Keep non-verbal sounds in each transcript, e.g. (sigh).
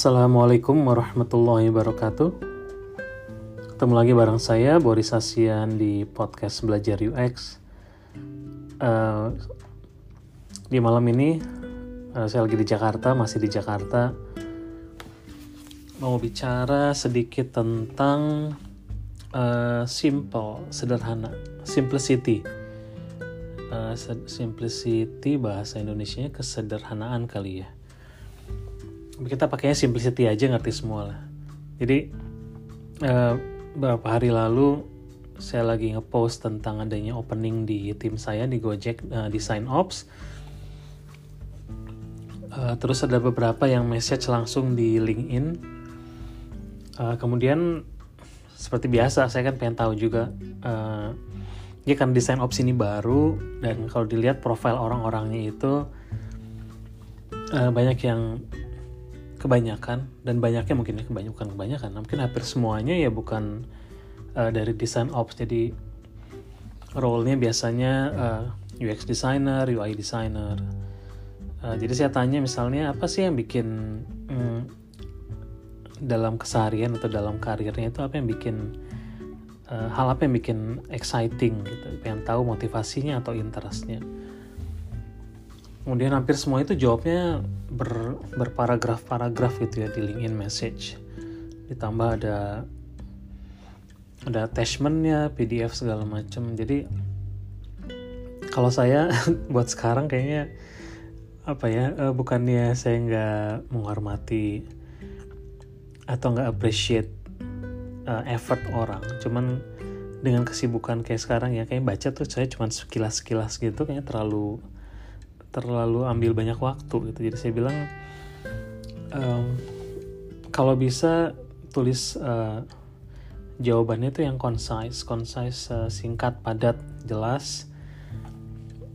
Assalamualaikum warahmatullahi wabarakatuh. Ketemu lagi bareng saya Boris Asian di podcast Belajar UX. Uh, di malam ini uh, saya lagi di Jakarta, masih di Jakarta. Mau bicara sedikit tentang uh, simple, sederhana, simplicity. Uh, simplicity bahasa Indonesia kesederhanaan kali ya kita pakainya simplicity aja ngerti semua lah. Jadi uh, beberapa hari lalu saya lagi ngepost tentang adanya opening di tim saya di Gojek uh, Design Ops. Uh, terus ada beberapa yang message langsung di LinkedIn. Uh, kemudian seperti biasa saya kan pengen tahu juga uh, ya kan desain ops ini baru dan kalau dilihat profil orang-orangnya itu uh, banyak yang kebanyakan dan banyaknya mungkin ya kebanyakan kebanyakan mungkin hampir semuanya ya bukan uh, dari desain ops. Jadi role-nya biasanya uh, eh, UX designer, UI designer. Uh, jadi saya tanya misalnya apa sih yang bikin um, dalam keseharian atau dalam karirnya itu apa yang bikin uh, hal apa yang bikin exciting gitu, pengen tahu motivasinya atau interestnya kemudian hampir semua itu jawabnya ber, berparagraf-paragraf gitu ya di LinkedIn message. Ditambah ada ada attachmentnya PDF segala macam jadi kalau saya (laughs) buat sekarang kayaknya apa ya uh, bukannya saya nggak menghormati atau nggak appreciate uh, effort orang. Cuman dengan kesibukan kayak sekarang ya kayak baca tuh saya cuma sekilas-sekilas gitu kayaknya terlalu terlalu ambil banyak waktu gitu. Jadi saya bilang um, kalau bisa tulis uh, jawabannya itu yang concise concise uh, singkat padat jelas.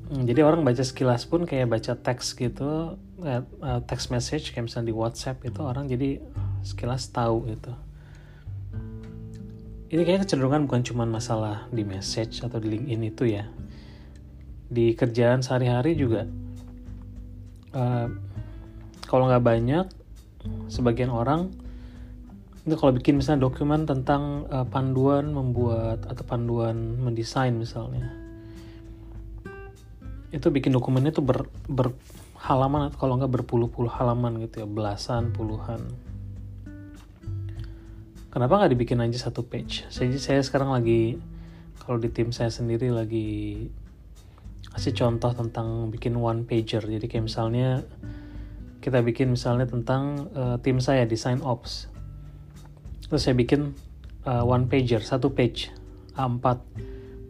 Hmm, jadi orang baca sekilas pun kayak baca teks gitu uh, text message kayak misalnya di WhatsApp itu orang jadi sekilas tahu gitu. Ini kayak kecenderungan bukan cuma masalah di message atau di LinkedIn itu ya. Di kerjaan sehari-hari juga uh, kalau nggak banyak sebagian orang itu kalau bikin misalnya dokumen tentang uh, panduan membuat atau panduan mendesain misalnya itu bikin dokumennya tuh ber, berhalaman atau kalau nggak berpuluh-puluh halaman gitu ya belasan puluhan. Kenapa nggak dibikin aja satu page? Saya saya sekarang lagi kalau di tim saya sendiri lagi kasih contoh tentang bikin one pager. Jadi kayak misalnya kita bikin misalnya tentang uh, tim saya design ops. Terus saya bikin uh, one pager satu page A4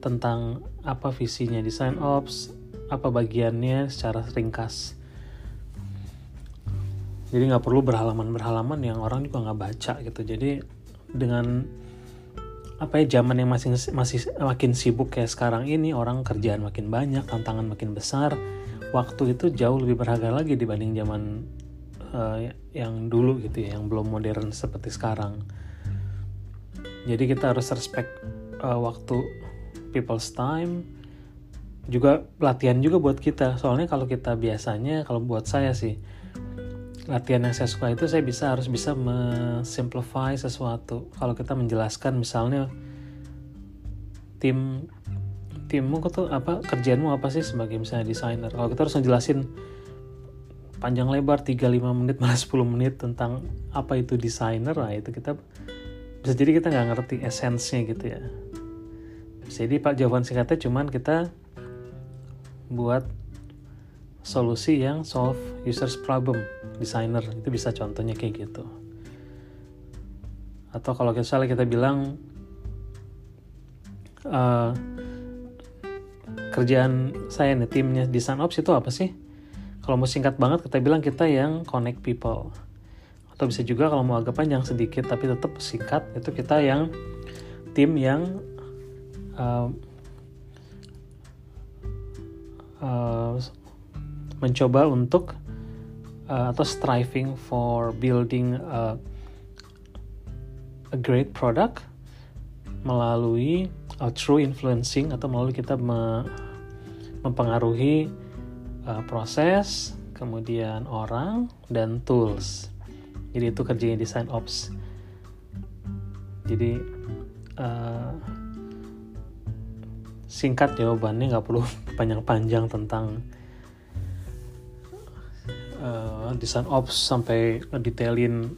tentang apa visinya design ops apa bagiannya secara ringkas. Jadi nggak perlu berhalaman-berhalaman yang orang juga nggak baca gitu. Jadi dengan apa ya zaman yang masih masih makin sibuk kayak sekarang ini orang kerjaan makin banyak tantangan makin besar waktu itu jauh lebih berharga lagi dibanding zaman uh, yang dulu gitu ya yang belum modern seperti sekarang. Jadi kita harus respect uh, waktu people's time juga latihan juga buat kita. Soalnya kalau kita biasanya kalau buat saya sih latihan yang saya suka itu saya bisa harus bisa simplify sesuatu. Kalau kita menjelaskan misalnya tim timmu tuh apa kerjaanmu apa sih sebagai misalnya desainer? Kalau kita harus ngejelasin panjang lebar 3-5 menit (laughs) malah 10 menit tentang apa itu desainer lah itu kita bisa jadi kita nggak ngerti esensnya gitu ya. Jadi pak jawaban singkatnya cuman kita buat solusi yang solve users problem designer. Itu bisa contohnya kayak gitu. Atau kalau misalnya kita bilang uh, kerjaan saya nih timnya design ops itu apa sih? Kalau mau singkat banget kita bilang kita yang connect people. Atau bisa juga kalau mau agak panjang sedikit tapi tetap singkat itu kita yang tim yang uh, uh, mencoba untuk uh, atau striving for building a, a great product melalui uh, true influencing atau melalui kita me, mempengaruhi uh, proses, kemudian orang dan tools. jadi itu kerjanya design ops jadi uh, singkat jawabannya nggak perlu (laughs) panjang-panjang tentang uh, desain ops sampai detailin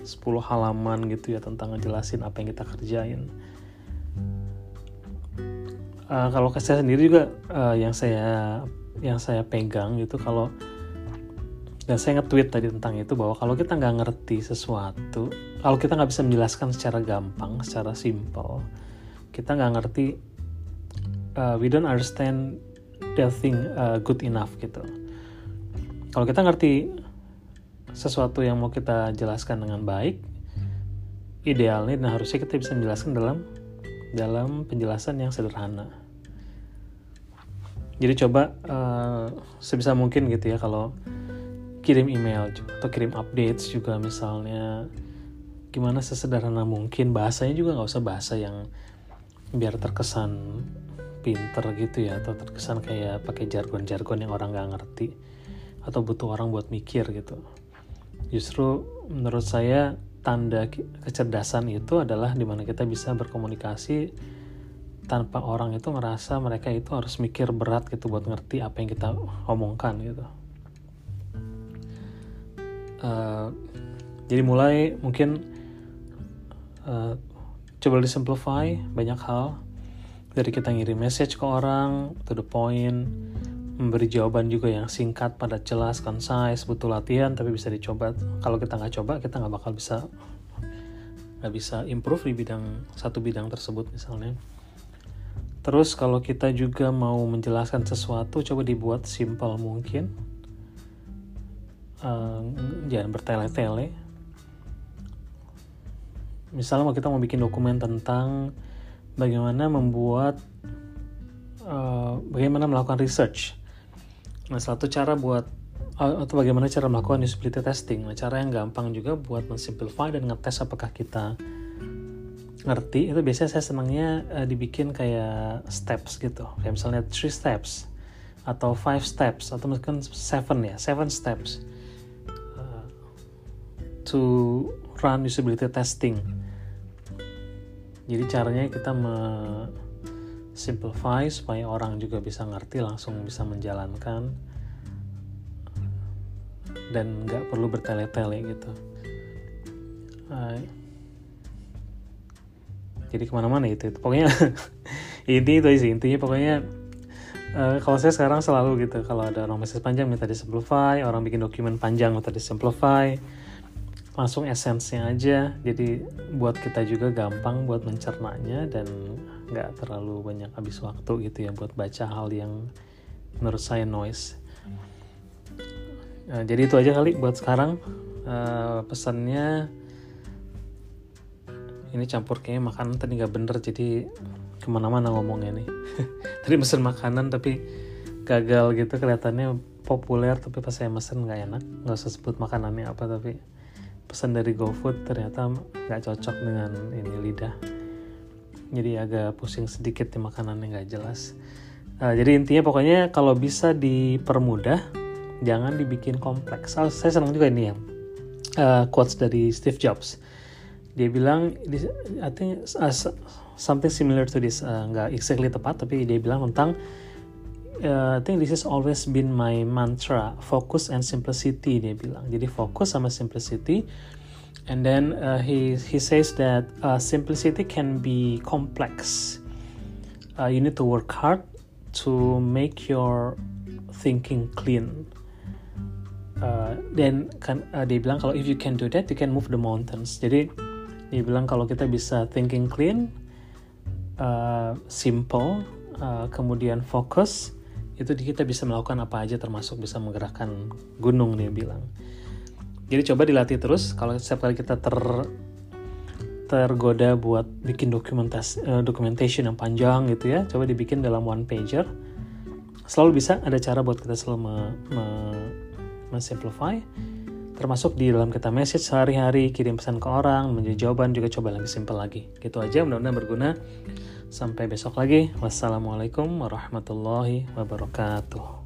10 halaman gitu ya tentang ngejelasin apa yang kita kerjain. Uh, kalau saya sendiri juga uh, yang saya yang saya pegang gitu kalau dan saya nge-tweet tadi tentang itu bahwa kalau kita nggak ngerti sesuatu, kalau kita nggak bisa menjelaskan secara gampang, secara simple, kita nggak ngerti, uh, we don't understand the thing uh, good enough gitu kalau kita ngerti sesuatu yang mau kita jelaskan dengan baik idealnya dan harusnya kita bisa menjelaskan dalam dalam penjelasan yang sederhana. Jadi coba uh, sebisa mungkin gitu ya kalau kirim email atau kirim updates juga misalnya gimana sesederhana mungkin bahasanya juga nggak usah bahasa yang biar terkesan pinter gitu ya atau terkesan kayak pakai jargon-jargon yang orang nggak ngerti atau butuh orang buat mikir gitu. Justru menurut saya tanda kecerdasan itu adalah di mana kita bisa berkomunikasi tanpa orang itu ngerasa mereka itu harus mikir berat gitu buat ngerti apa yang kita omongkan gitu. Uh, jadi mulai mungkin uh, coba disimplify banyak hal dari kita ngirim message ke orang to the point memberi jawaban juga yang singkat, pada jelas, concise, butuh latihan, tapi bisa dicoba. Kalau kita nggak coba, kita nggak bakal bisa nggak bisa improve di bidang satu bidang tersebut misalnya. Terus kalau kita juga mau menjelaskan sesuatu, coba dibuat simple mungkin. Uh, jangan bertele-tele. Misalnya kita mau bikin dokumen tentang bagaimana membuat uh, bagaimana melakukan research Nah, satu cara buat atau bagaimana cara melakukan usability testing. Nah, cara yang gampang juga buat mensimplify dan ngetes apakah kita ngerti. Itu biasanya saya senangnya uh, dibikin kayak steps gitu. Kayak misalnya three steps atau five steps atau mungkin seven ya seven steps uh, to run usability testing. Jadi caranya kita simplify supaya orang juga bisa ngerti langsung bisa menjalankan dan nggak perlu bertele-tele gitu. Uh, jadi ke mana-mana itu, pokoknya (laughs) inti itu sih intinya pokoknya uh, kalau saya sekarang selalu gitu kalau ada orang message panjang minta disimplify orang bikin dokumen panjang minta disimplify langsung esensnya aja. Jadi buat kita juga gampang buat mencernanya dan nggak terlalu banyak habis waktu gitu ya buat baca hal yang menurut saya noise. Nah, jadi itu aja kali buat sekarang. Uh, pesannya ini campur kayaknya makanan tadi nggak bener jadi ke mana-mana ngomongnya nih. (laughs) Tadi pesen makanan tapi gagal gitu kelihatannya populer tapi pas saya mesen nggak enak. Nggak usah sebut makanannya apa tapi pesan dari GoFood ternyata nggak cocok dengan ini lidah. Jadi agak pusing sedikit di makanan yang nggak jelas. Uh, jadi intinya pokoknya kalau bisa dipermudah jangan dibikin kompleks. Oh, saya senang juga ini ya. Uh, quotes dari Steve Jobs. Dia bilang I think uh, something similar to this nggak uh, exactly tepat tapi dia bilang tentang uh, I think this has always been my mantra focus and simplicity dia bilang. Jadi fokus sama simplicity. And then uh, he he says that uh, simplicity can be complex. Uh, you need to work hard to make your thinking clean. Uh, dan kan uh, dia bilang kalau if you can do that you can move the mountains. Jadi dia bilang kalau kita bisa thinking clean uh, simple uh, kemudian fokus itu kita bisa melakukan apa aja termasuk bisa menggerakkan gunung dia bilang. Jadi coba dilatih terus kalau setiap kali kita ter tergoda buat bikin dokumentas uh, documentation yang panjang gitu ya coba dibikin dalam one pager selalu bisa ada cara buat kita selalu me, me, simplify termasuk di dalam kita message sehari-hari kirim pesan ke orang menjadi jawaban juga coba lebih simple lagi. Gitu aja mudah-mudahan berguna Sampai besok lagi. Wassalamualaikum warahmatullahi wabarakatuh.